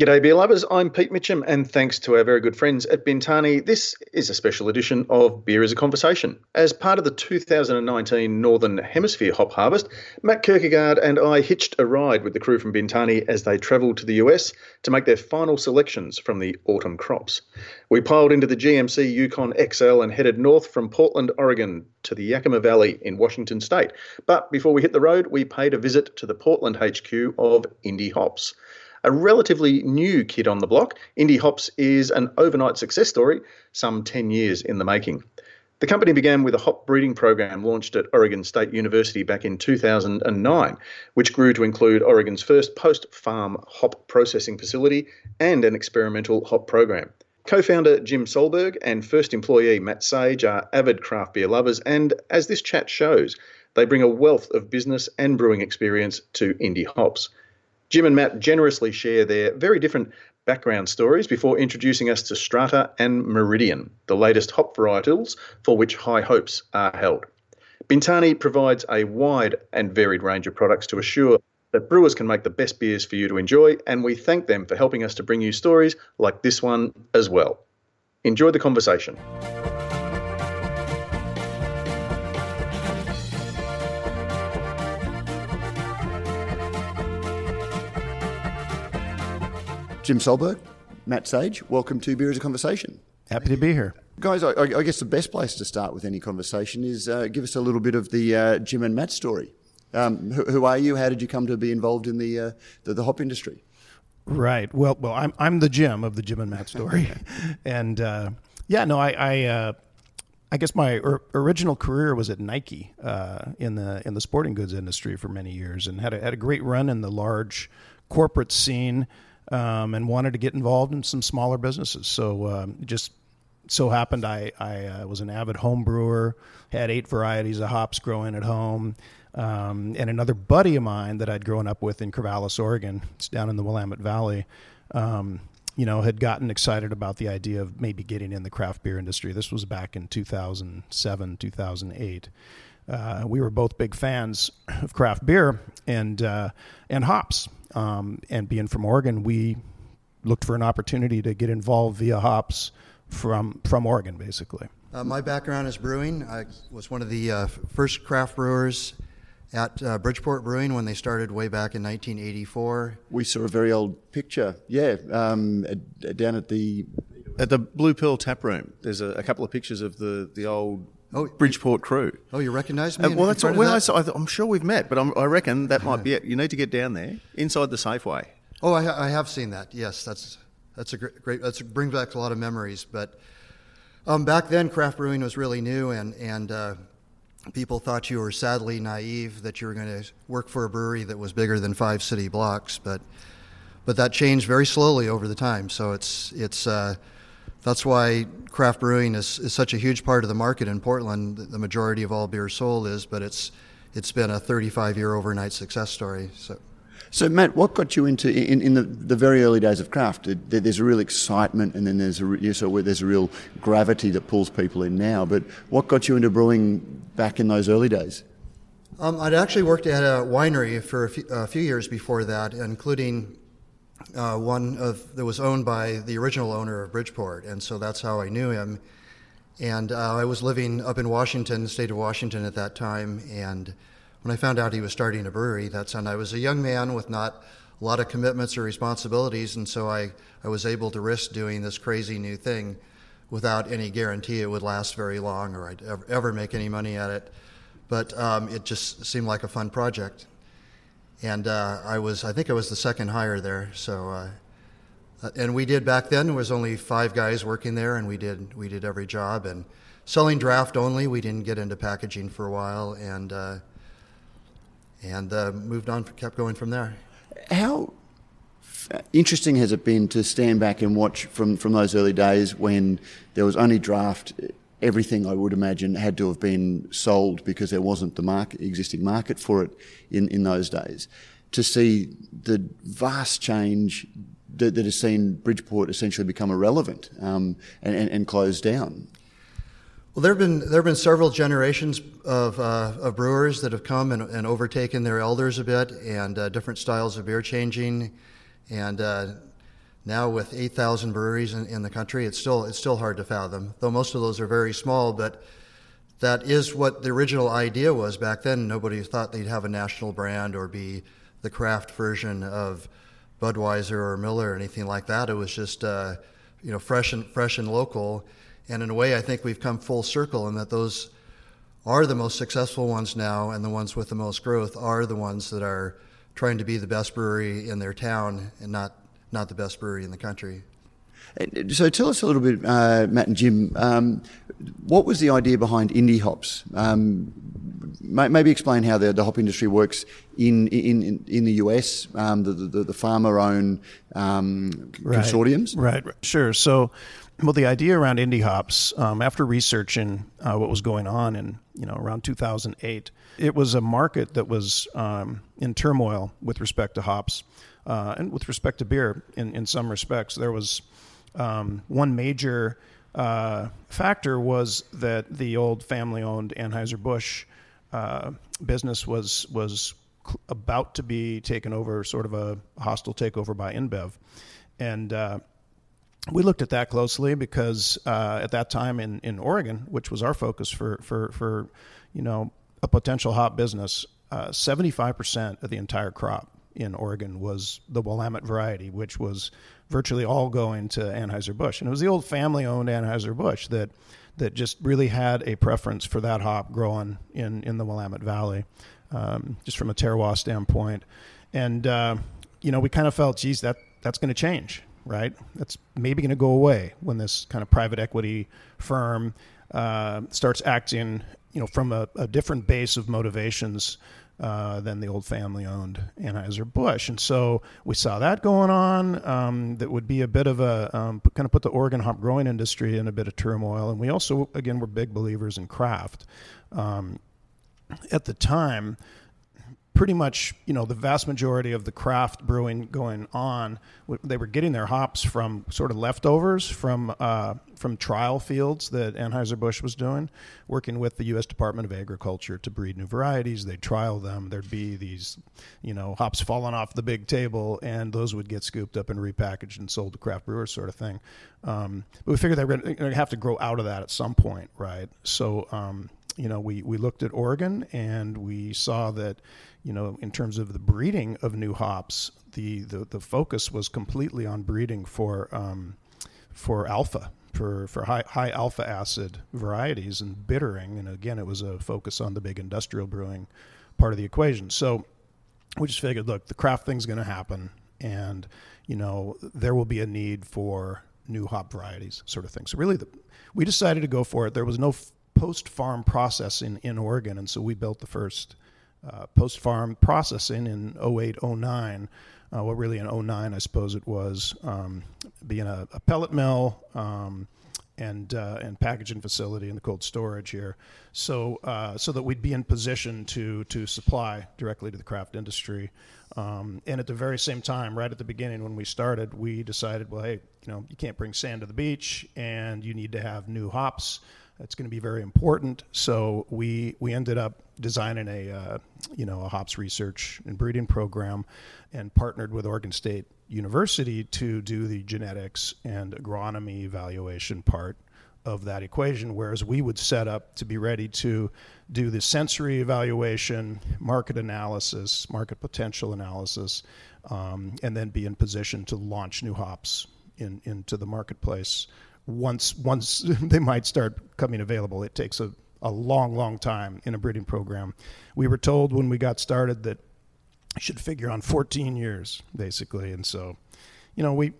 G'day, beer lovers. I'm Pete Mitcham, and thanks to our very good friends at Bintani, this is a special edition of Beer is a Conversation. As part of the 2019 Northern Hemisphere hop harvest, Matt Kirkegaard and I hitched a ride with the crew from Bintani as they travelled to the US to make their final selections from the autumn crops. We piled into the GMC Yukon XL and headed north from Portland, Oregon to the Yakima Valley in Washington state. But before we hit the road, we paid a visit to the Portland HQ of Indie Hops. A relatively new kid on the block, Indie Hops is an overnight success story, some 10 years in the making. The company began with a hop breeding program launched at Oregon State University back in 2009, which grew to include Oregon's first post farm hop processing facility and an experimental hop program. Co founder Jim Solberg and first employee Matt Sage are avid craft beer lovers, and as this chat shows, they bring a wealth of business and brewing experience to Indie Hops. Jim and Matt generously share their very different background stories before introducing us to Strata and Meridian, the latest hop varietals for which high hopes are held. Bintani provides a wide and varied range of products to assure that brewers can make the best beers for you to enjoy, and we thank them for helping us to bring you stories like this one as well. Enjoy the conversation. Jim Solberg, Matt Sage, welcome to Beer is a Conversation. Happy to be here. Guys, I, I, guess the best place to start with any conversation is uh, give us a little bit of the uh, Jim and Matt story. Um, who, who, are you? How did you come to be involved in the, uh, the, the, hop industry? Right. Well, well, I'm, I'm the Jim of the Jim and Matt story. and uh, yeah, no, I, I, uh, I guess my or, original career was at Nike uh, in the in the sporting goods industry for many years, and had a, had a great run in the large corporate scene um, and wanted to get involved in some smaller businesses. So um, just so happened I, I uh, was an avid home brewer, had eight varieties of hops growing at home. Um, and another buddy of mine that I'd grown up with in Corvallis, Oregon, it's down in the Willamette Valley, um, you know, had gotten excited about the idea of maybe getting in the craft beer industry. This was back in 2007, 2008. Uh, we were both big fans of craft beer and uh, and hops. Um, and being from Oregon, we looked for an opportunity to get involved via hops from from Oregon, basically. Uh, my background is brewing. I was one of the uh, first craft brewers at uh, Bridgeport Brewing when they started way back in 1984. We saw a very old picture, yeah, um, down at the at the Blue Pearl Tap Room. There's a, a couple of pictures of the the old Oh, Bridgeport crew. Oh, you recognise me? Uh, well, that's what, well, that? I, am sure we've met, but I'm, i reckon that might be it. You need to get down there inside the Safeway. Oh, I, I have seen that. Yes, that's that's a great. great that brings back a lot of memories. But um, back then, craft brewing was really new, and and uh, people thought you were sadly naive that you were going to work for a brewery that was bigger than five city blocks. But but that changed very slowly over the time. So it's it's. Uh, that's why craft brewing is, is such a huge part of the market in Portland. The majority of all beer sold is, but it's it's been a 35 year overnight success story. So. So Matt, what got you into in, in the, the very early days of craft? There's a real excitement, and then there's a yeah, so there's a real gravity that pulls people in now. But what got you into brewing back in those early days? Um, I'd actually worked at a winery for a few, a few years before that, including uh, one of that was owned by the original owner of Bridgeport, and so that's how I knew him. And uh, I was living up in Washington, state of Washington at that time, and when I found out he was starting a brewery, that's when I was a young man with not a lot of commitments or responsibilities, and so I, I was able to risk doing this crazy new thing without any guarantee it would last very long or I'd ever, ever make any money at it. But um, it just seemed like a fun project and uh, I was I think I was the second hire there. So, uh, uh, and we did back then. There was only five guys working there, and we did we did every job and selling draft only. We didn't get into packaging for a while, and uh, and uh, moved on, kept going from there. How interesting has it been to stand back and watch from from those early days when there was only draft everything I would imagine had to have been sold because there wasn't the market, existing market for it in, in those days. To see the vast change that, that has seen Bridgeport essentially become irrelevant um, and, and, and down. Well, there have been there have been several generations of, uh, of brewers that have come and, and, overtaken their elders a bit, and uh, different styles of beer changing, and uh, now with 8,000 breweries in, in, the country, it's still it's still hard to fathom. Though most of those are very small, but that is what the original idea was back then. Nobody thought they'd have a national brand or be the craft version of Budweiser or Miller or anything like that. It was just uh, you know fresh and fresh and local. And in a way, I think we've come full circle in that those are the most successful ones now, and the ones with the most growth are the ones that are trying to be the best brewery in their town and not not the best brewery in the country. So tell us a little bit, uh, Matt and Jim. Um, what was the idea behind indie hops? Um, maybe explain how the, the hop industry works in in in the US, um, the, the, the farmer owned um, right. consortiums. Right, sure. So, well, the idea around indie hops, um, after researching uh, what was going on in you know around 2008, it was a market that was um, in turmoil with respect to hops. Uh, and with respect to beer, in, in some respects, there was um, one major uh, factor was that the old family-owned Anheuser-Busch uh, business was was cl- about to be taken over, sort of a hostile takeover by InBev, and uh, we looked at that closely because uh, at that time in, in Oregon, which was our focus for for for you know a potential hop business, uh, seventy five percent of the entire crop in Oregon was the Willamette variety, which was virtually all going to Anheuser-Busch. And it was the old family owned Anheuser-Busch that, that just really had a preference for that hop growing in, in the Willamette Valley, um, just from a terroir standpoint. And, uh, you know, we kind of felt, geez, that, that's going to change, right? That's maybe going to go away when this kind of private equity firm uh, starts acting, you know, from a, a different base of motivations uh, than the old family owned Anheuser-Busch. And so we saw that going on. Um, that would be a bit of a um, kind of put the Oregon hop growing industry in a bit of turmoil. And we also, again, were big believers in craft. Um, at the time, pretty much, you know, the vast majority of the craft brewing going on, they were getting their hops from sort of leftovers from uh, from trial fields that Anheuser Busch was doing, working with the U.S. Department of Agriculture to breed new varieties. They'd trial them. There'd be these, you know, hops falling off the big table, and those would get scooped up and repackaged and sold to craft brewers, sort of thing. Um, but we figured they were going to have to grow out of that at some point, right? So. Um, you know, we, we looked at Oregon and we saw that, you know, in terms of the breeding of new hops, the, the, the focus was completely on breeding for um, for alpha, for, for high, high alpha acid varieties and bittering. And again, it was a focus on the big industrial brewing part of the equation. So we just figured, look, the craft thing's going to happen, and you know there will be a need for new hop varieties, sort of thing. So really, the, we decided to go for it. There was no f- post farm processing in Oregon, and so we built the first uh, post farm processing in 08, 09. Uh, well, really in 09, I suppose it was, um, being a, a, pellet mill um, and uh, and packaging facility in the cold storage here, so uh, so that we'd be in position to to supply directly to the craft industry. Um, and at the very same time, right at the beginning when we started, we decided, well, hey, you know, you can't bring sand to the beach, and you need to have new hops. That's going to be very important. So we we ended up designing a uh, you know a hops research and breeding program, and partnered with Oregon State University to do the genetics and agronomy evaluation part of that equation. Whereas we would set up to be ready to do the sensory evaluation, market analysis, market potential analysis, um, and then be in position to launch new hops in, into the marketplace once once they might start coming available. It takes a, a long, long time in a breeding program. We were told when we got started that we should figure on 14 years basically, and so you know we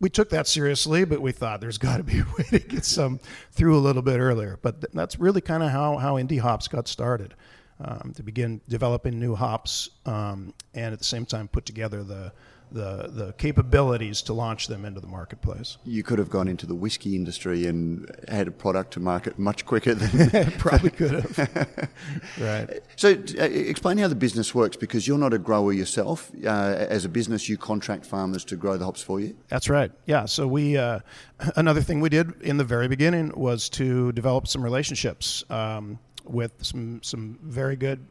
we took that seriously, but we thought there's got to be a way to get some through a little bit earlier. But th- that's really kind of how how indie hops got started. Um, to begin developing new hops um, and at the same time put together the the the capabilities to launch them into the marketplace. You could have gone into the whiskey industry and had a product to market much quicker than probably could have. right. So, uh, explain how the business works because you're not a grower yourself. Uh, as a business, you contract farmers to grow the hops for you. That's right. Yeah. So we uh, another thing we did in the very beginning was to develop some relationships um, with some some very good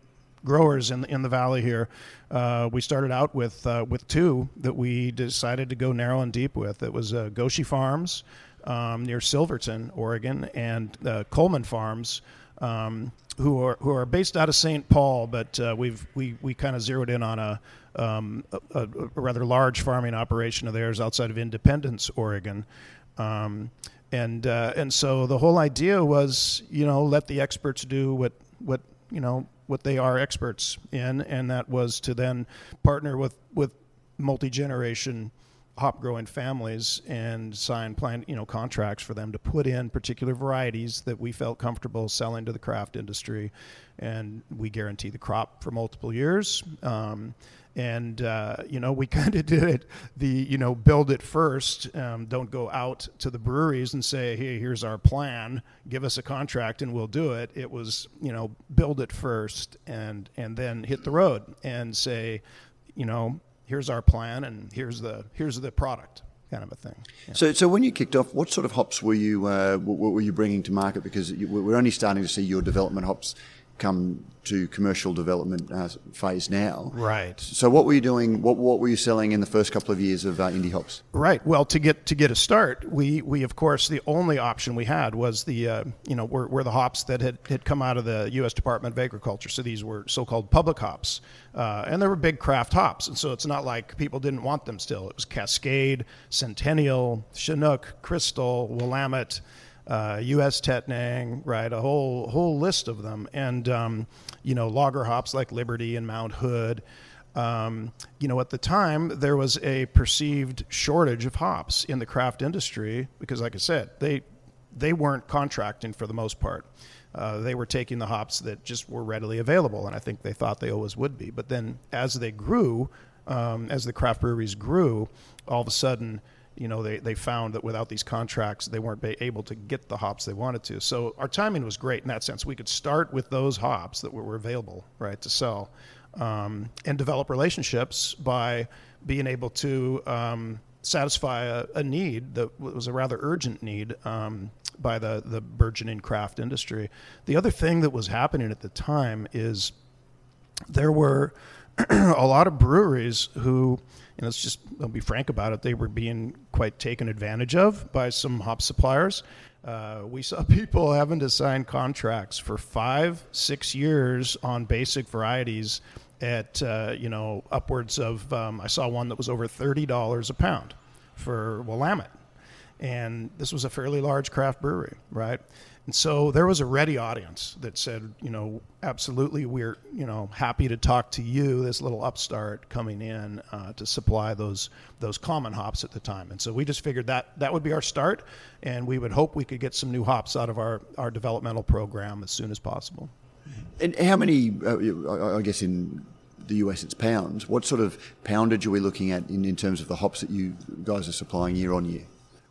growers in in the valley here. Uh, we started out with uh, with two that we decided to go narrow and deep with. It was uh, Goschie Farms um, near Silverton, Oregon, and uh, Coleman Farms. Um, who are who are based out of St. Paul, but uh, we've we we kind of zeroed in on a, um, a, a, rather large farming operation of theirs outside of Independence, Oregon. Um, and uh, and so the whole idea was, you know, let the experts do what what you know what they are experts in, and that was to then partner with with multi generation hop growing families and sign plan you know contracts for them to put in particular varieties that we felt comfortable selling to the craft industry. And we guarantee the crop for multiple years um, and uh, you know we kind of did it the you know build it first um, don't go out to the breweries and say hey here's our plan give us a contract and we'll do it it was you know build it first and and then hit the road and say you know here's our plan and here's the here's the product kind of a thing. Yeah. So, so when you kicked off, what sort of hops were you uh, what were you bringing to market? Because you, we're only starting to see your development hops come to commercial development uh, phase now. Right. So what were you doing? What what were you selling in the first couple of years of uh, Indie Hops? Right. Well, to get to get a start, we we of course the only option we had was the uh, you know were, were the hops that had, had come out of the U.S. Department of Agriculture. So these were so-called public hops, uh, and they were big craft hops, and so it's not like people didn't want them. Still, it was Cascade, Centennial, Chinook, Crystal, Willamette uh, U.S. Tettnang, right? A whole whole list of them, and um, you know lager hops like Liberty and Mount Hood. Um, you know, at the time there was a perceived shortage of hops in the craft industry because, like I said, they they weren't contracting for the most part. Uh, they were taking the hops that just were readily available, and I think they thought they always would be. But then, as they grew, um, as the craft breweries grew, all of a sudden you know, they, they found that without these contracts, they weren't able to get the hops they wanted to. So our timing was great in that sense. We could start with those hops that were available, right, to sell, um, and develop relationships by being able to um, satisfy a, a, need that was a rather urgent need um, by the, the burgeoning craft industry. The other thing that was happening at the time is there were a lot of breweries who and let's just I'll be frank about it, they were being quite taken advantage of by some hop suppliers. Uh, we saw people having to sign contracts for five, six years on basic varieties at uh, you know upwards of. Um, I saw one that was over thirty dollars a pound for Willamette, and this was a fairly large craft brewery, right? And so there was a ready audience that said, you know, absolutely, we're, you know, happy to talk to you, this little upstart coming in uh, to supply those those common hops at the time. And so we just figured that that would be our start, and we would hope we could get some new hops out of our, our developmental program as soon as possible. And how many, uh, I guess in the US it's pounds, what sort of poundage are we looking at in, in terms of the hops that you guys are supplying year on year?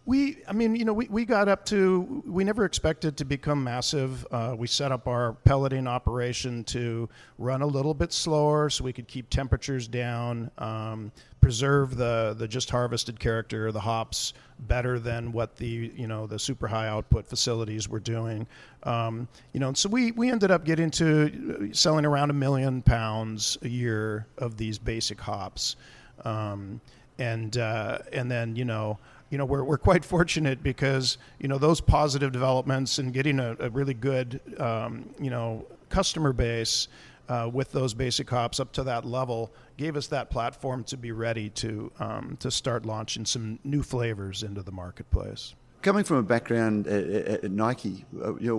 We, I mean, you know, we, we got up to, we never expected to become massive. Uh, we set up our pelleting operation to run a little bit slower so we could keep temperatures down, um, preserve the, the just harvested character of the hops better than what the, you know, the super high output facilities were doing. Um, you know, so we, we ended up getting to selling around a million pounds a year of these basic hops. Um, and, uh, and then, you know, you know, we're, we're quite fortunate because, you know, those positive developments and getting a, a really good, um, you know, customer base uh, with those basic hops up to that level gave us that platform to be ready to, um, to start launching some new flavors into the marketplace. Coming from a background at, at Nike, uh, you know,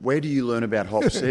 where do you learn about hops? how,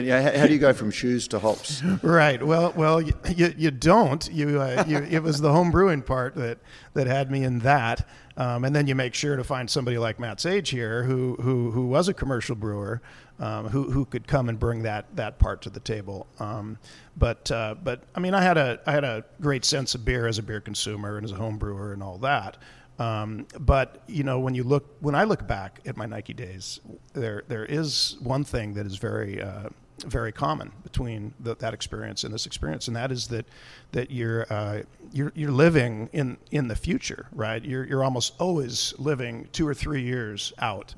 do you go from shoes to hops? Right. Well, well, you, you, you don't. You, uh, you, it was the home brewing part that, that had me in that. Um, and then you make sure to find somebody like Matt Sage here, who who, who was a commercial brewer, um, who who could come and bring that that part to the table. Um, but uh, but I mean, I had a I had a great sense of beer as a beer consumer and as a home brewer and all that. Um, but you know, when you look when I look back at my Nike days, there there is one thing that is very uh, very common between the, that experience and this experience, and that is that that you're uh, you're you're living in in the future, right? You're you're almost always living two or three years out.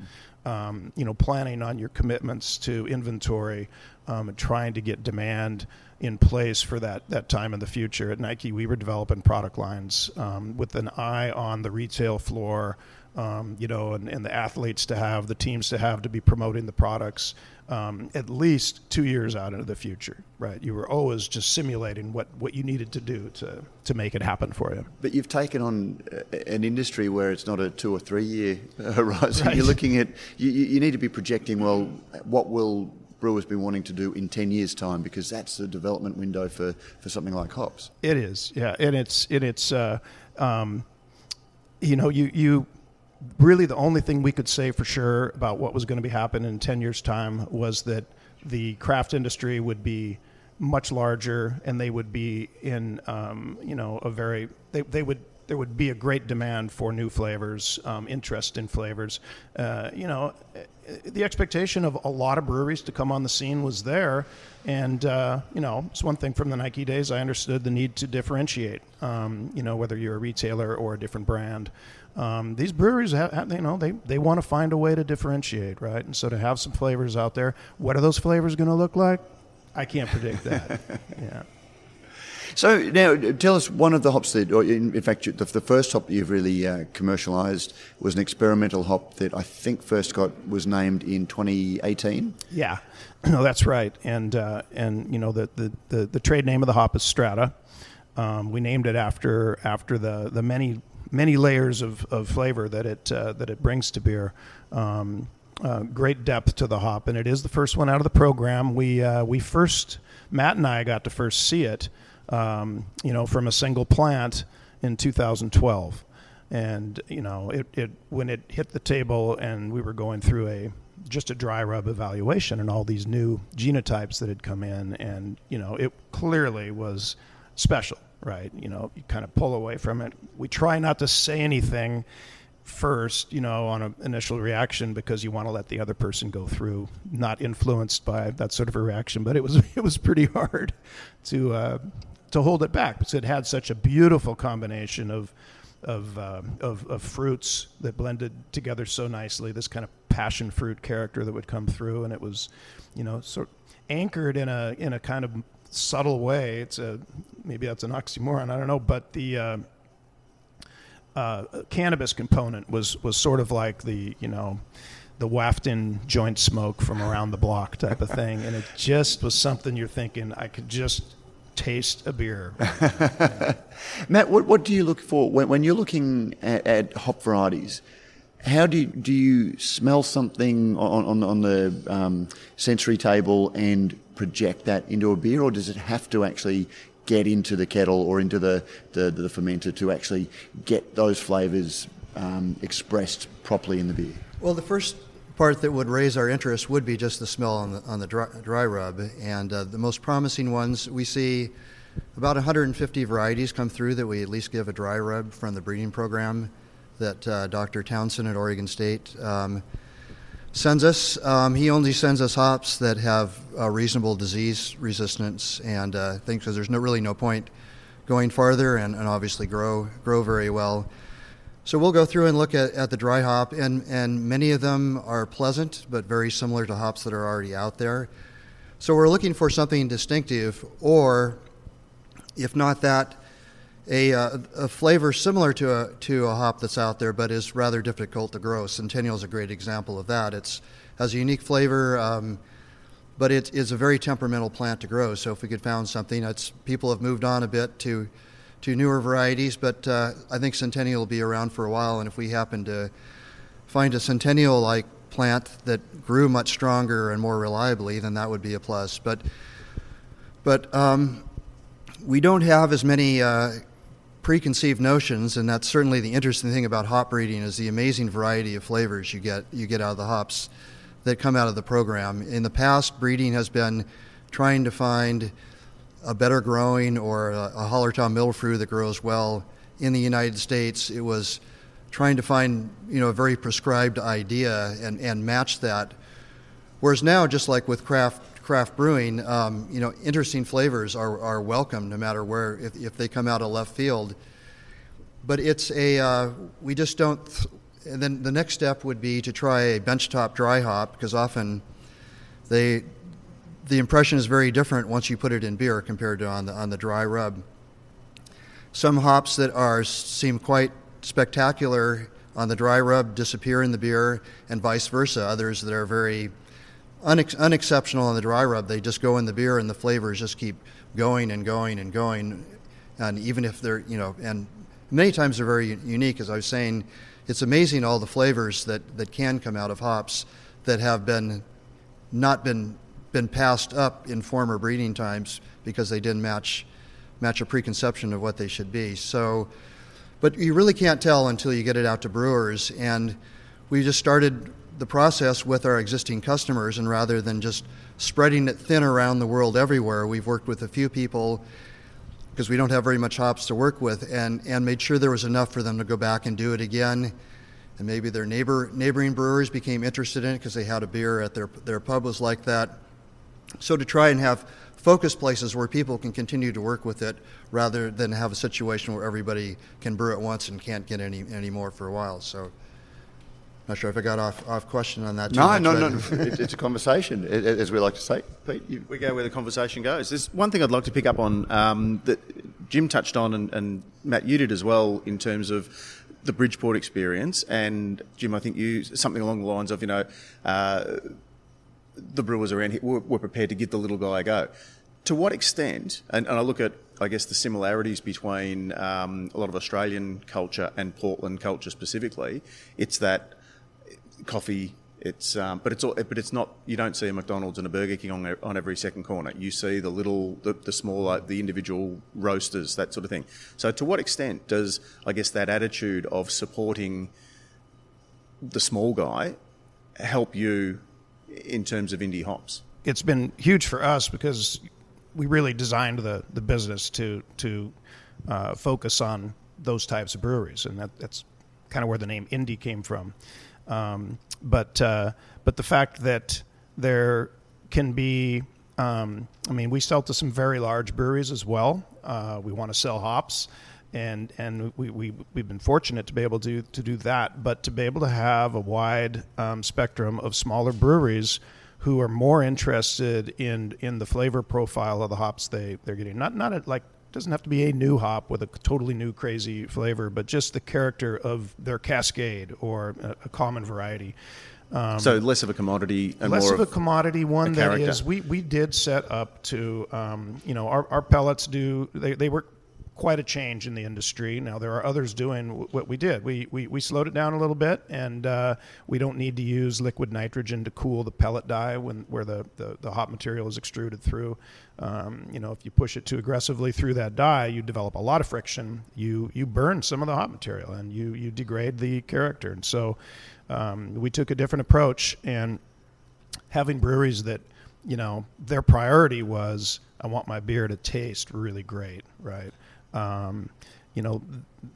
Um, you know, planning on your commitments to inventory um, and trying to get demand in place for that that time in the future. At Nike, we were developing product lines um, with an eye on the retail floor, um, you know, and, and, the athletes to have, the teams to have to be promoting the products um, at least two years out into the future, right? You were always just simulating what, what you needed to do to, to make it happen for you. But you've taken on an industry where it's not a two or three year horizon. Right. You're looking at, you, you need to be projecting, well, what will brewers be wanting to do in 10 years' time because that's the development window for, for something like hops. It is, yeah. And it's, and it's uh, um, you know, you, you really the only thing we could say for sure about what was going to be happening in 10 years' time was that the craft industry would be much larger and they would be in, um, you know, a very, they, they would, there would be a great demand for new flavors, um, interest in flavors. Uh, you know, the expectation of a lot of breweries to come on the scene was there. And, uh, you know, it's one thing from the Nike days, I understood the need to differentiate, um, you know, whether you're a retailer or a different brand. Um, these breweries, have, have, you know, they, they want to find a way to differentiate, right? And so to have some flavors out there, what are those flavors going to look like? I can't predict that. yeah. So now, tell us one of the hops that, or in, in fact, the, the, first hop that you've really uh, commercialised was an experimental hop that I think first got was named in 2018. Yeah, no, that's right. And uh, and you know the, the, the the trade name of the hop is Strata. Um, we named it after after the the many many layers of, of flavor that it uh, that it brings to beer. Um, uh, great depth to the hop, and it is the first one out of the program. We uh, we first Matt and I got to first see it, um, you know, from a single plant in 2012, and you know it, it when it hit the table and we were going through a just a dry rub evaluation and all these new genotypes that had come in, and you know it clearly was special right? You know, you kind of pull away from it. We try not to say anything first, you know, on an initial reaction because you want to let the other person go through, not influenced by that sort of a reaction. But it was it was pretty hard to uh, to hold it back because it had such a beautiful combination of of, uh, of, of fruits that blended together so nicely. This kind of passion fruit character that would come through, and it was, you know, sort of anchored in a in a kind of subtle way. It's a maybe that's an oxymoron. I don't know, but the uh, uh, cannabis component was was sort of like the you know the wafting joint smoke from around the block type of thing, and it just was something you're thinking I could just taste a beer. yeah. Matt, what, what do you look for when, when you're looking at, at hop varieties? How do you, do you smell something on, on, on the um, sensory table and project that into a beer, or does it have to actually get into the kettle or into the, the, the fermenter to actually get those flavours um, expressed properly in the beer? Well, the first part that would raise our interest would be just the smell on the, on the dry, dry rub. And uh, the most promising ones, we see about 150 varieties come through that we at least give a dry rub from the breeding program that uh, Dr. Townsend at Oregon State um, sends us. Um, he only sends us hops that have reasonable disease resistance, and uh, I think because there's no really no point going farther and, and, obviously grow grow very well. So we'll go through and look at, at the dry hop, and, and many of them are pleasant, but very similar to hops that are already out there. So we're looking for something distinctive, or if not that, a, uh, a, flavor similar to a, to a hop that's out there, but is rather difficult to grow. Centennial is a great example of that. It has a unique flavor, um, but it is a very temperamental plant to grow. So if we could found something, it's, people have moved on a bit to to newer varieties, but uh, I think Centennial will be around for a while. And if we happen to find a Centennial-like plant that grew much stronger and more reliably, then that would be a plus. But but um, we don't have as many uh, preconceived notions, and that's certainly the interesting thing about hop breeding is the amazing variety of flavors you get you get out of the hops that come out of the program. In the past, breeding has been trying to find a better growing or a, a Hallertau Mittelfrüh that grows well in the United States. It was trying to find you know a very prescribed idea and, and match that. Whereas now, just like with craft craft brewing, um, you know, interesting flavors are, are welcome no matter where, if, if they come out of left field. But it's a, uh, we just don't, th- and then the next step would be to try a benchtop dry hop because often they, the impression is very different once you put it in beer compared to on the on the dry rub. Some hops that are seem quite spectacular on the dry rub disappear in the beer, and vice versa. Others that are very unex- unexceptional on the dry rub, they just go in the beer, and the flavors just keep going and going and going. And even if they're, you know, and many times they're very unique. As I was saying, it's amazing all the flavors that, that can come out of hops that have been not been been passed up in former breeding times because they didn't match match a preconception of what they should be. So, but you really can't tell until you get it out to brewers. And we just started the process with our existing customers, and rather than just spreading it thin around the world everywhere, we've worked with a few people because we don't have very much hops to work with, and, and made sure there was enough for them to go back and do it again. And maybe their neighbor neighboring brewers became interested in it because they had a beer at their their pub was like that. So to try and have focus places where people can continue to work with it rather than have a situation where everybody can brew it once and can't get any any more for a while. So not sure if I got off off question on that. no, much, no, no. it's a conversation, as we like to say. Pete, you... we go where the conversation goes. There's one thing I'd like to pick up on um, that Jim touched on, and, and Matt, you did as well, in terms of the Bridgeport experience. And Jim, I think you something along the lines of, you know, uh, the brewers around here were, were, prepared to give the little guy a go. To what extent, and, and I look at, I guess, the similarities between um, a lot of Australian culture and Portland culture specifically, it's that coffee. It's um, but it's all, but it's not. You don't see a McDonald's and a Burger King on, on every second corner. You see the little, the, the smaller, the individual roasters, that sort of thing. So, to what extent does I guess that attitude of supporting the small guy help you in terms of indie hops? It's been huge for us because we really designed the, the business to to uh, focus on those types of breweries, and that, that's kind of where the name indie came from. Um, but uh, but the fact that there can be, um, I mean, we sell to some very large breweries as well. Uh, we want to sell hops, and and we, we we've been fortunate to be able to to do that. But to be able to have a wide um, spectrum of smaller breweries who are more interested in in the flavor profile of the hops they they're getting. Not not a, like doesn't have to be a new hop with a totally new crazy flavor, but just the character of their Cascade or a, a common variety. Um, so less of a commodity and less more of a commodity one that is we, we did set up to um, you know our, our pellets do they, they work quite a change in the industry. Now there are others doing what we did. We we, we slowed it down a little bit, and uh, we don't need to use liquid nitrogen to cool the pellet die when where the, the, the hot material is extruded through. Um, you know, if you push it too aggressively through that die, you develop a lot of friction. You you burn some of the hot material, and you you degrade the character. And so um, we took a different approach, and having breweries that you know their priority was I want my beer to taste really great, right? Um, you know,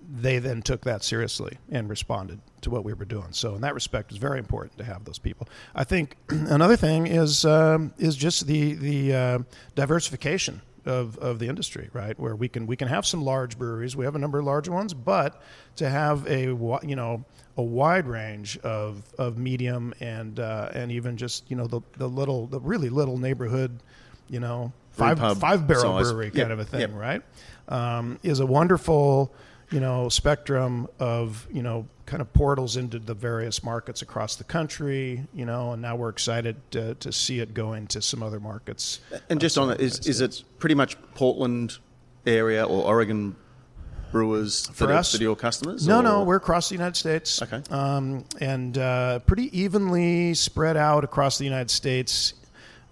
they then took that seriously and responded to what we were doing. So in that respect, it's very important to have those people. I think another thing is um, is just the the uh, diversification of, of the industry, right? Where we can we can have some large breweries, we have a number of large ones, but to have a you know a wide range of, of medium and uh, and even just you know the the little the really little neighborhood, you know five five barrel brewery kind yep. of a thing, yep. right? Um, is a wonderful, you know, spectrum of you know kind of portals into the various markets across the country. You know, and now we're excited to, to see it go into some other markets. And just on it, is is it pretty much Portland area or Oregon brewers for that us are, that are your customers? No, or? no, we're across the United States. Okay, um, and uh, pretty evenly spread out across the United States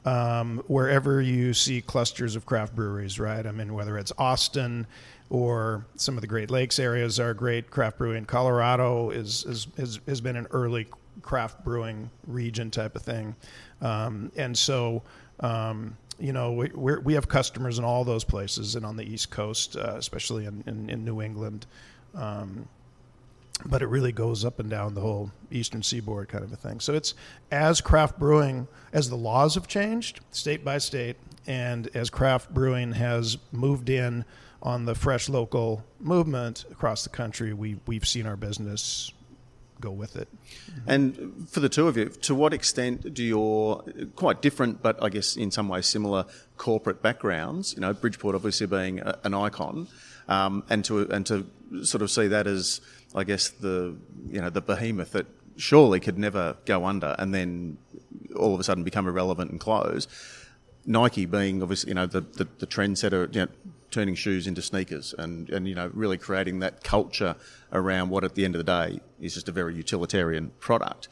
um, wherever you see clusters of craft breweries, right? I mean, whether it's Austin or some of the Great Lakes areas are great craft brewing. Colorado is, is, is has been an early craft brewing region type of thing, um, and so. Um, you know, we we have customers in all those places, and on the East Coast, uh, especially in, in, in, New England. Um, but it really goes up and down the whole eastern seaboard kind of a thing. So it's as craft brewing, as the laws have changed state by state, and as craft brewing has moved in on the fresh local movement across the country, we we've seen our business go with it. And for the two of you, to what extent do your quite different, but I guess in some ways similar corporate backgrounds, you know, Bridgeport obviously being a, an icon, um, and to and to sort of see that as, I guess, the you know the behemoth that surely could never go under, and then all of a sudden become irrelevant and close. Nike being obviously, you know, the, the, the trendsetter, you know, turning shoes into sneakers and, and, you know, really creating that culture around what at the end of the day is just a very utilitarian product.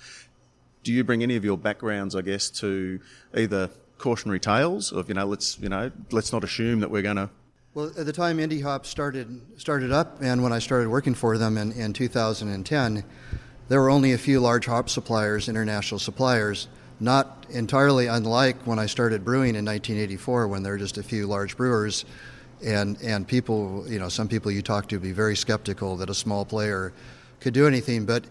Do you bring any of your backgrounds, I guess, to either cautionary tales of, you know, let's, you know, let's not assume that we're going to well, at the time Indie Hop started started up, and when I started working for them in, in 2010, there were only a few large hop suppliers, international suppliers, not entirely unlike when I started brewing in 1984, when there were just a few large brewers, and and people, you know, some people you talk to be very skeptical that a small player could do anything. But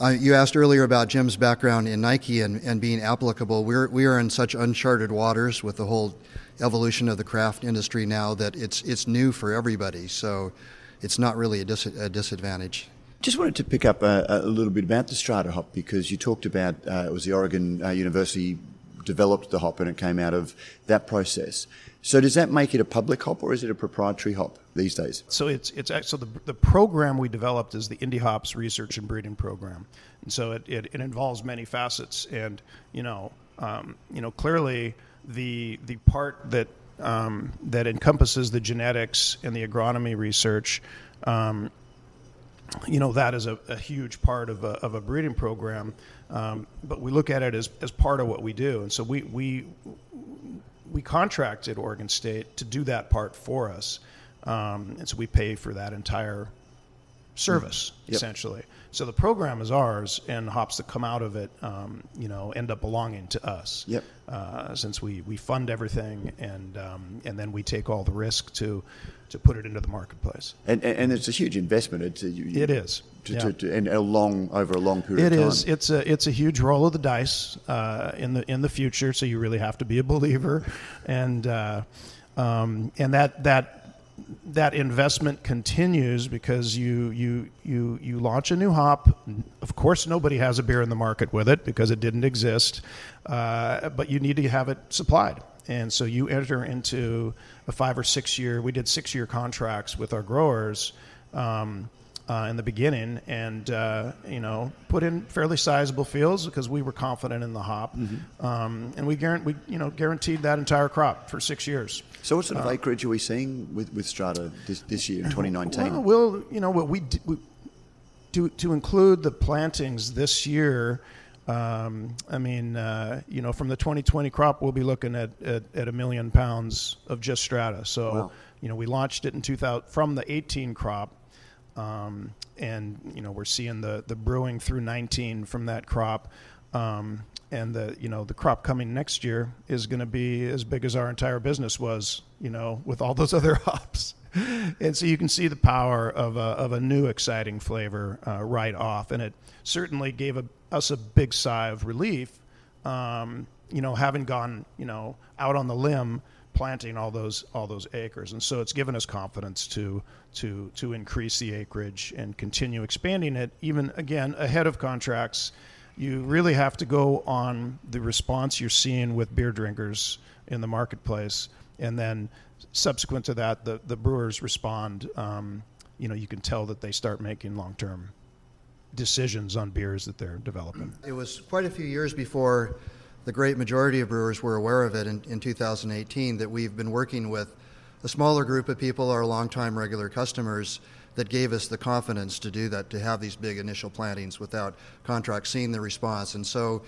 uh, you asked earlier about Jim's background in Nike and, and being applicable. We're we are in such uncharted waters with the whole evolution of the craft industry now that it's it's new for everybody. So it's not really a, dis- a disadvantage. Just wanted to pick up a, a, little bit about the strata hop because you talked about uh, it was the Oregon uh, University developed the hop and it came out of that process. So does that make it a public hop or is it a proprietary hop these days? So it's it's so the the program we developed is the Indie Hops Research and Breeding Program, and so it it, it involves many facets, and you know um, you know clearly the the part that um, that encompasses the genetics and the agronomy research. Um, you know that is a, a huge part of a, of a breeding program, um, but we look at it as, as part of what we do, and so we we we contracted Oregon State to do that part for us, um, and so we pay for that entire service mm. yep. essentially. So the program is ours, and hops that come out of it, um, you know, end up belonging to us. Yep. Uh, since we, we fund everything, and um, and then we take all the risk to to put it into the marketplace. And and, and it's a huge investment. It's a, you, it is. To, yeah. to, to, and a long over a long period. It of time. is. It's a it's a huge roll of the dice uh, in the in the future. So you really have to be a believer, and uh, um, and that that that investment continues because you you you you launch a new hop. Of course, nobody has a beer in the market with it because it didn't exist, uh, but you need to have it supplied, and so you enter into a five or six year. We did six year contracts with our growers. Um, uh, in the beginning, and uh, you know, put in fairly sizable fields because we were confident in the hop, mm-hmm. um, and we, guarant- we you know guaranteed that entire crop for six years. So, what sort of uh, acreage are we seeing with, with Strata this, this year in 2019? Well, we'll you know what we, d- we to to include the plantings this year. Um, I mean, uh, you know, from the 2020 crop, we'll be looking at, at, at a million pounds of just strata. So, wow. you know, we launched it in 2000 from the 18 crop. Um, and you know we're seeing the the brewing through 19 from that crop, um, and the you know the crop coming next year is going to be as big as our entire business was, you know, with all those other hops. and so you can see the power of a, of a new exciting flavor uh, right off, and it certainly gave a, us a big sigh of relief. Um, you know, having gone you know out on the limb planting all those all those acres, and so it's given us confidence to to to increase the acreage and continue expanding it. Even again ahead of contracts, you really have to go on the response you're seeing with beer drinkers in the marketplace, and then subsequent to that, the the brewers respond. Um, you know, you can tell that they start making long term decisions on beers that they're developing. It was quite a few years before the great majority of brewers were aware of it in, in 2018 that we've been working with a smaller group of people, our longtime regular customers, that gave us the confidence to do that, to have these big initial plantings without contracts, seeing the response. And so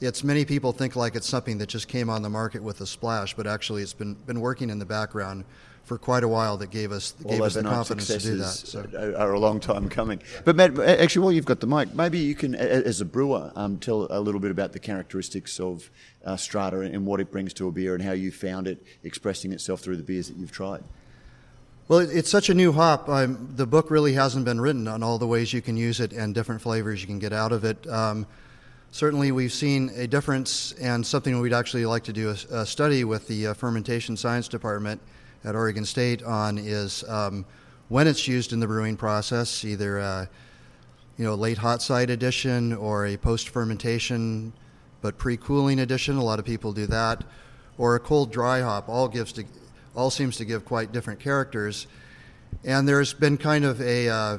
it's many people think like it's something that just came on the market with a splash, but actually it's been, been working in the background for quite a while that gave us gave us the confidence to do that. So. Are a long time coming. But Matt, actually, while you've got the mic, maybe you can, as a brewer, um, tell a little bit about the characteristics of uh, Strata and what it brings to a beer and how you found it expressing itself through the beers that you've tried. Well, it's such a new hop. Um, the book really hasn't been written on all the ways you can use it and different flavors you can get out of it. Um, certainly, we've seen a difference, and something we'd actually like to do a, a study with the uh, fermentation science department at Oregon State on is um, when it's used in the brewing process, either uh, you know, late hot side addition or a post fermentation but pre cooling addition. A lot of people do that, or a cold dry hop. All gives to, all seems to give quite different characters. And there's been kind of a uh,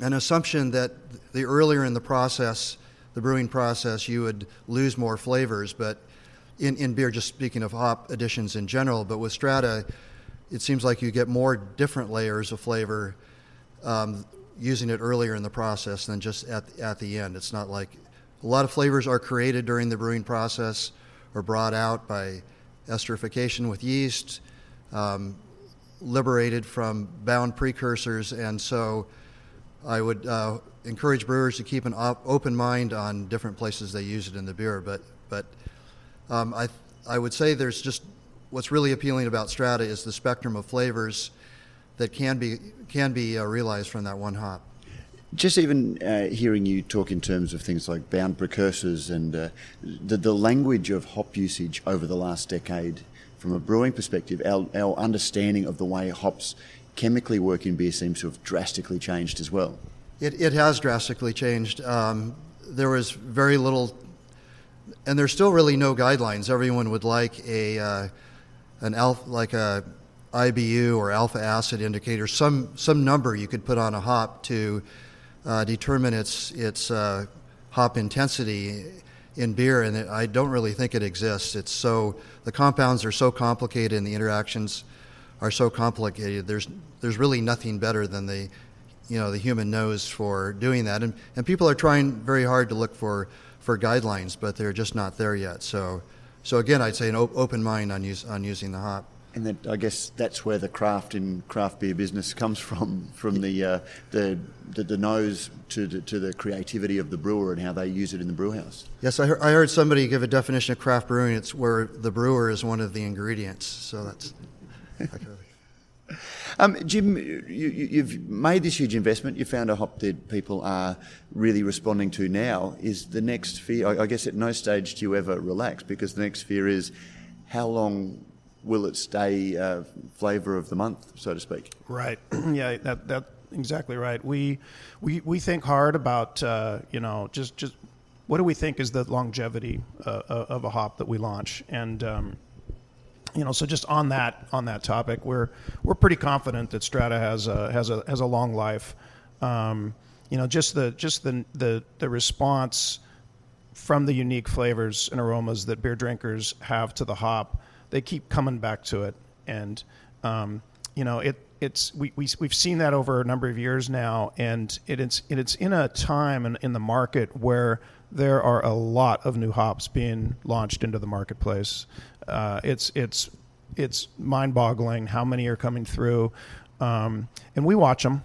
an assumption that the earlier in the process, the brewing process, you would lose more flavors, but in, in beer, just speaking of hop additions in general, but with Strata, it seems like you get more different layers of flavor um, using it earlier in the process than just at, at the end. It's not like a lot of flavors are created during the brewing process or brought out by esterification with yeast, um, liberated from bound precursors, and so I would uh, encourage brewers to keep an op- open mind on different places they use it in the beer. But but um, I I would say there's just what's really appealing about Strata is the spectrum of flavors that can be can be uh, realized from that one hop. Just even uh, hearing you talk in terms of things like bound precursors and uh, the, the language of hop usage over the last decade, from a brewing perspective, our, our understanding of the way hops chemically work in beer seems to have drastically changed as well. It, it has drastically changed. Um, there was very little, and there's still really no guidelines. Everyone would like a uh, an alpha, like a IBU or alpha acid indicator, some some number you could put on a hop to uh, determine its its uh, hop intensity in beer, and I don't really think it exists. It's so the compounds are so complicated, and the interactions are so complicated. There's there's really nothing better than the you know the human nose for doing that, and and people are trying very hard to look for for guidelines, but they're just not there yet. So so again, I'd say an op- open mind on use on using the hop. And that, I guess that's where the craft in craft beer business comes from, from the uh, the, the, the nose to the, to the creativity of the brewer and how they use it in the brew house. Yes, I heard, I heard somebody give a definition of craft brewing. It's where the brewer is one of the ingredients. So that's. Um, Jim, you, have made this huge investment. You found a hop that people are really responding to now. Is the next fear? I, I guess at no stage do you ever relax because the next fear is how long will it stay uh, flavour of the month, so to speak? Right. yeah, that that exactly right. We we we think hard about uh, you know just just what do we think is the longevity uh, uh of a hop that we launch and. Um, you know, so just on that on that topic, we're we're pretty confident that Strata has a has a has a long life. Um, you know, just the just the the the response from the unique flavors and aromas that beer drinkers have to the hop they keep coming back to it, and um, you know it. It's we, we we've seen that over a number of years now, and it, it's it's in a time in, in the market where there are a lot of new hops being launched into the marketplace. Uh, it's it's it's mind-boggling how many are coming through, um, and we watch them,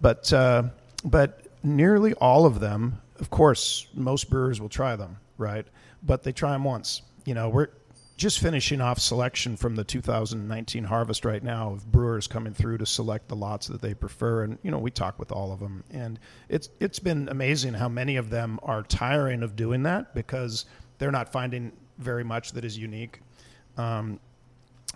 but uh, but nearly all of them, of course, most brewers will try them, right? But they try them once. You know, we're just finishing off selection from the 2019 harvest right now of brewers coming through to select the lots that they prefer. And you know we talk with all of them. And it's it's been amazing how many of them are tiring of doing that because they're not finding very much that is unique. Um,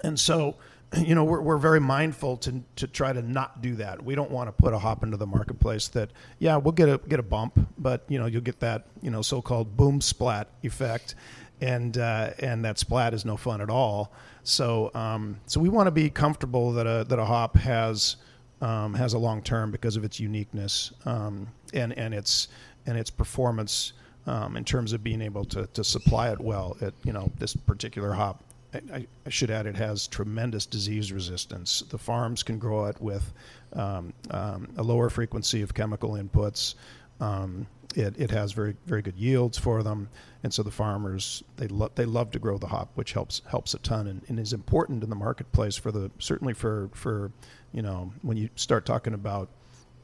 and so you know we're, we're very mindful to, to try to not do that. We don't want to put a hop into the marketplace that yeah we'll get a get a bump but you know you'll get that you know so-called boom splat effect and uh, and that splat is no fun at all. So um, so we want to be comfortable that a that a hop has um, has a long term because of its uniqueness um, and and its and its performance um, in terms of being able to, to supply it well. At you know this particular hop, I, I, should add it has tremendous disease resistance. The farms can grow it with um, um, a lower frequency of chemical inputs. Um, it, it has very very good yields for them, and so the farmers they love they love to grow the hop, which helps helps a ton and, and is important in the marketplace for the certainly for for you know when you start talking about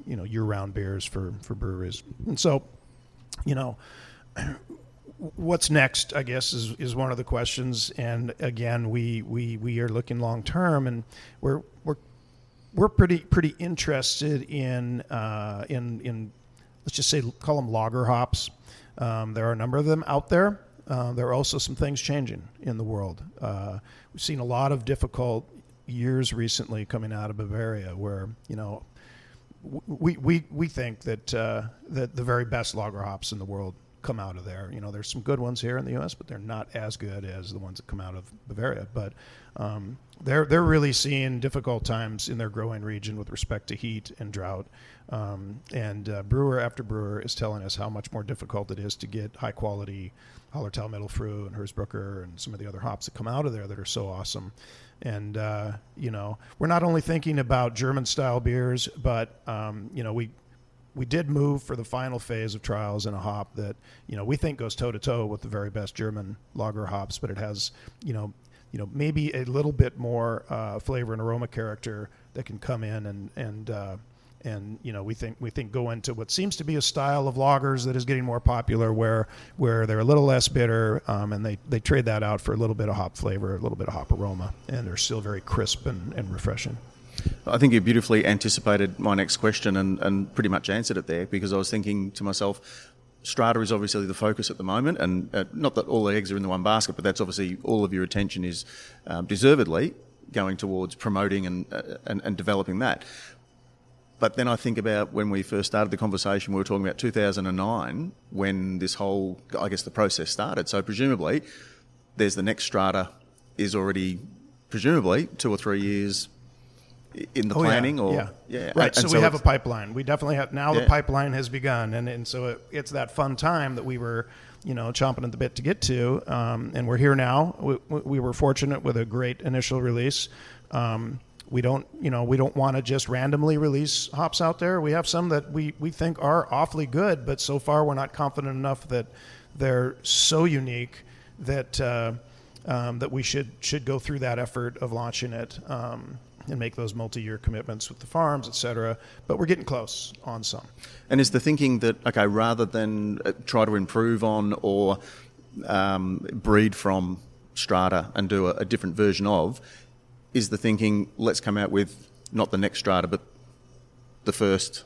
you know year round beers for for breweries, and so you know what's next i guess is, is one of the questions. And again we we we are looking long term and we're we're we're pretty pretty interested in uh, in in let's just say call them lager hops. Um, there are a number of them out there. Uh, there are also some things changing in the world. Uh, we've seen a lot of difficult years recently coming out of Bavaria, where you know we, we, we think that uh, that the very best lager hops in the world come out of there. You know, there's some good ones here in the U.S., but they're not as good as the ones that come out of Bavaria. But um, they're they're really seeing difficult times in their growing region with respect to heat and drought. Um, and uh, brewer after brewer is telling us how much more difficult it is to get high quality Hallertau Mittelfrüh and Hersbrucker and some of the other hops that come out of there that are so awesome. And uh, you know, we're not only thinking about German style beers, but um, you know, we we did move for the final phase of trials in a hop that you know we think goes toe to toe with the very best German lager hops, but it has you know you know maybe a little bit more uh, flavor and aroma character that can come in and and uh, and you know we think we think go into what seems to be a style of lagers that is getting more popular where where they're a little less bitter um, and they, they trade that out for a little bit of hop flavor a little bit of hop aroma and they're still very crisp and, and refreshing I think you beautifully anticipated my next question and, and pretty much answered it there because I was thinking to myself, Strata is obviously the focus at the moment, and uh, not that all the eggs are in the one basket, but that's obviously all of your attention is um, deservedly going towards promoting and, uh, and, and developing that. But then I think about when we first started the conversation, we were talking about 2009 when this whole, I guess, the process started. So presumably, there's the next strata is already presumably two or three years in the Oh, planning, yeah, or yeah, yeah, right. and So, we have a pipeline. We definitely have now. The pipeline has begun, and and so it, it's that fun time that we were, you know, chomping at the bit to get to, um, and we're here now. We, we were fortunate with a great initial release. Um, we don't, you know, we don't want to just randomly release hops out there. We have some that we we think are awfully good, but so far we're not confident enough that they're so unique that. Uh, um, that we should should go through that effort of launching it um, and make those multi-year commitments with the farms, et cetera. But we're getting close on some. And is the thinking that okay, rather than uh, try to improve on or um, breed from strata and do a, a different version of, is the thinking let's come out with not the next strata but the first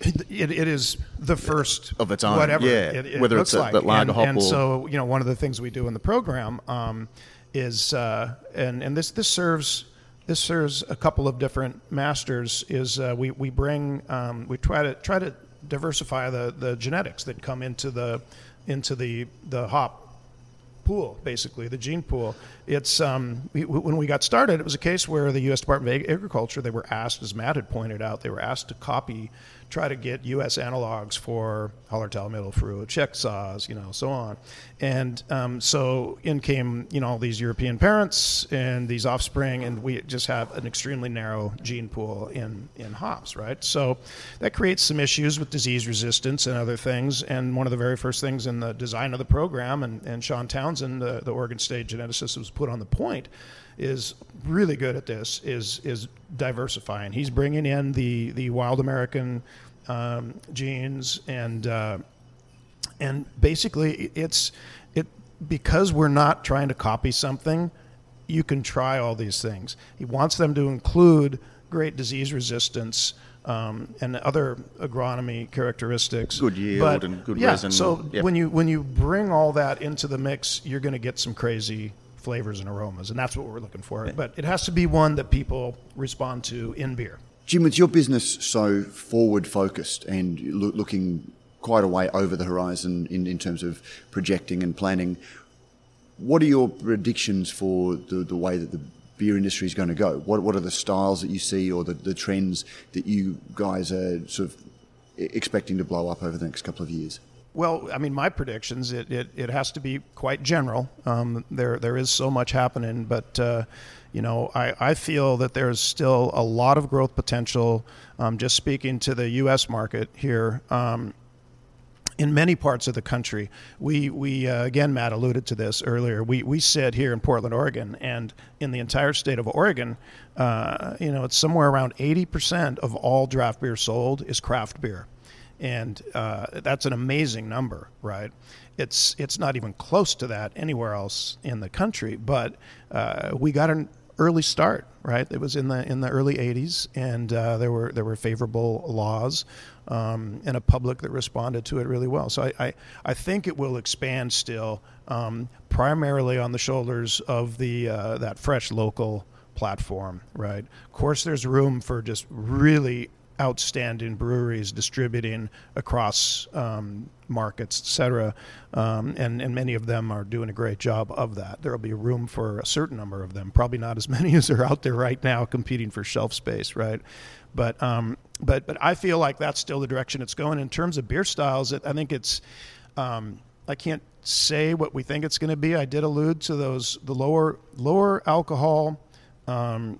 It, it is the first Of its own, whatever yeah. it, it Whether it's a- like. that lager and, hop and or- so you know one of the things we do in the program um, is uh, and and this this serves this serves a couple of different masters is uh, we we bring um, we try to try to diversify the the genetics that come into the into the the hop pool, basically the gene pool. It's um, we, when we got started, it was a case where the U.S. Department of Agriculture they were asked, as Matt had pointed out, they were asked to copy, try to get U.S. analogs for Hallertau Mittelfrüh, Czech Saaz, you know, so on, and um, so in came you know all these European parents and these offspring, and we just have an extremely narrow gene pool in in hops, right? So that creates some issues with disease resistance and other things. And one of the very first things in the design of the program, and, and Shaun Townsend, the, the Oregon State geneticist, was put on the point, is really good at this. Is is diversifying. He's bringing in the the wild American um, genes and. Uh, and basically it's it because we're not trying to copy something you can try all these things he wants them to include great disease resistance um, and other agronomy characteristics Good yield But, and good yeah, resin, so yep. when you when you bring all that into the mix you're going to get some crazy flavors and aromas and that's what we're looking for but it has to be one that people respond to in beer Jim, with your business so forward focused and loo- looking quite a way over the horizon in, in terms of projecting and planning, what are your predictions for the, the way that the beer industry is going to go? What, what are the styles that you see or the, the trends that you guys are sort of expecting to blow up over the next couple of years? Well, I mean, my predictions it, it, it has to be quite general. Um, there there is so much happening, but uh, you know, I, I feel that there's still a lot of growth potential. Um, just speaking to the U.S. market here. Um, in many parts of the country, we we uh, again Matt alluded to this earlier. We we sit here in Portland, Oregon, and in the entire state of Oregon, uh, you know, it's somewhere around eighty percent of all draft beer sold is craft beer and uh, that's an amazing number, right? It's it's not even close to that anywhere else in the country, but uh, we got an early start, right? It was in the in the early '80s, and uh, there were there were favorable laws um, and a public that responded to it really well. So I I, I think it will expand still, um, primarily on the shoulders of the uh, that fresh local platform, right? Of course, there's room for just really outstanding breweries distributing across um, markets, et cetera. Um, and, and many of them are doing a great job of that. There will be room for a certain number of them, probably not as many as are out there right now competing for shelf space, right? But, um, but, but I feel like that's still the direction it's going. In terms of beer styles, I think it's, um, I can't say what we think it's going to be. I did allude to those, the lower, lower alcohol, um,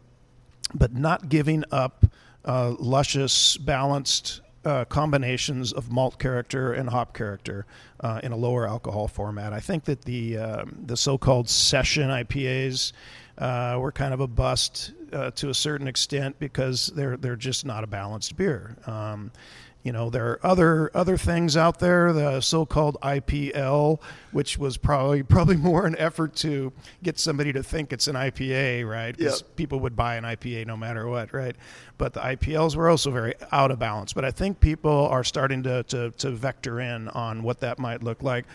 but not giving up uh, luscious, balanced uh, combinations of malt character and hop character uh, in a lower alcohol format. I think that the um, the so-called session IPAs uh, were kind of a bust uh, to a certain extent because they're they're just not a balanced beer. Um, you know, there are other other things out there, the so-called IPL, which was probably probably more an effort to get somebody to think it's an IPA, right? Because yep. people would buy an IPA no matter what, right? But the IPLs were also very out of balance. But I think people are starting to to, to vector in on what that might look like.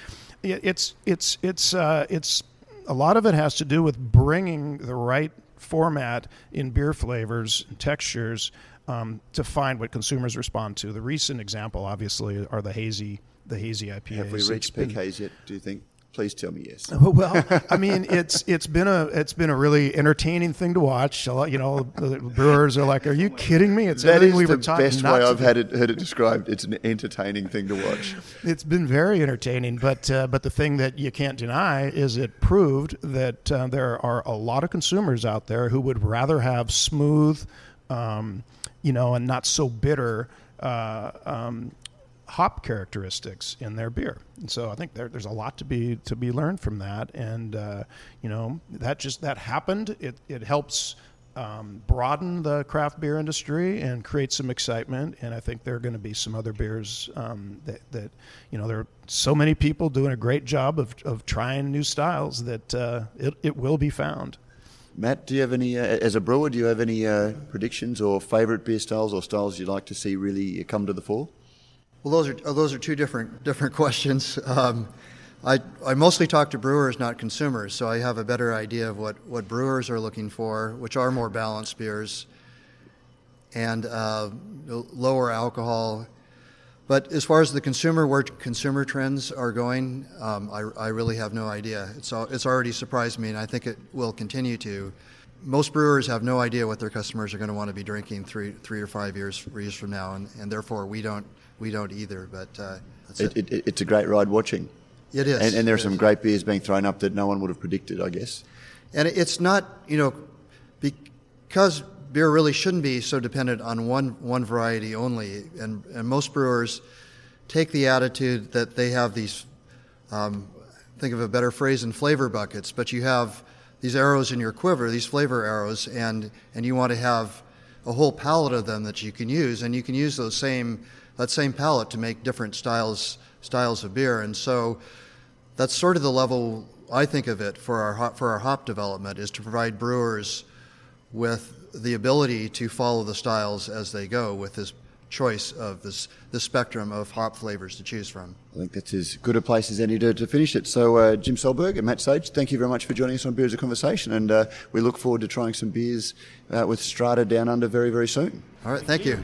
It's it's it's uh, it's a lot of it has to do with bringing the right format in beer flavors and textures um, to find what consumers respond to. The recent example, obviously, are the hazy the hazy IPAs. Have we reached peak haze yet? Do you think? Please tell me yes. well, I mean, it's it's been a it's been a really entertaining thing to watch. You know, the brewers are like, "Are you kidding me?" It's that is we the best way I've had it heard it described. It's an entertaining thing to watch. It's been very entertaining, but uh, but the thing that you can't deny is it proved that uh, there are a lot of consumers out there who would rather have smooth. Um, you know, and not so bitter uh, um, hop characteristics in their beer. And so I think there, there's a lot to be to be learned from that, and uh, you know that just that happened. It it helps. Um, broaden the craft beer industry and create some excitement. And I think there are going to be some other beers um, that, that, you know, there are so many people doing a great job of, of trying new styles that uh, it, it will be found. Matt, do you have any, uh, as a brewer, do you have any uh, predictions or favourite beer styles or styles you'd like to see really come to the fore? Well, those are those are two different different questions. Um, I I mostly talk to brewers, not consumers, so I have a better idea of what, what brewers are looking for, which are more balanced beers and uh, lower alcohol but as far as the consumer, where consumer trends are going, um, I, I, really have no idea. It's, it's already surprised me, and I think it will continue to. Most brewers have no idea what their customers are going to want to be drinking three, three or five years, years from now, and, and therefore we don't, we don't either. But uh, it, it. It, it's a great ride watching. It is, and, and there are some is. great beers being thrown up that no one would have predicted, I guess. And it's not, you know, because beer really shouldn't be so dependent on one, one variety only. And, and most brewers take the attitude that they have these, um, think of a better phrase than flavor buckets, but you have these arrows in your quiver, these flavor arrows, and, and you want to have a whole palette of them that you can use. And you can use those same, that same palette to make different styles, styles of beer. And so that's sort of the level I think of it for our, for our hop development is to provide brewers with the ability to follow the styles as they go with this choice of this, this spectrum of hop flavors to choose from. I think that's as good a place as any to, to finish it. So, uh, Jim Solberg and Matt Sage, thank you very much for joining us on Beer is a Conversation, and uh, we look forward to trying some beers uh, with Strata Down Under very, very soon. All right, thank you.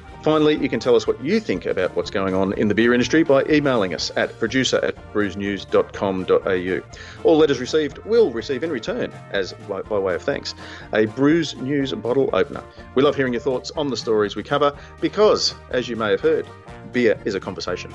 Finally, you can tell us what you think about what's going on in the beer industry by emailing us at producer at brewsnews.com.au. All letters received will receive in return, as by, way of thanks, a Brews News bottle opener. We love hearing your thoughts on the stories we cover because, as you may have heard, beer is a conversation.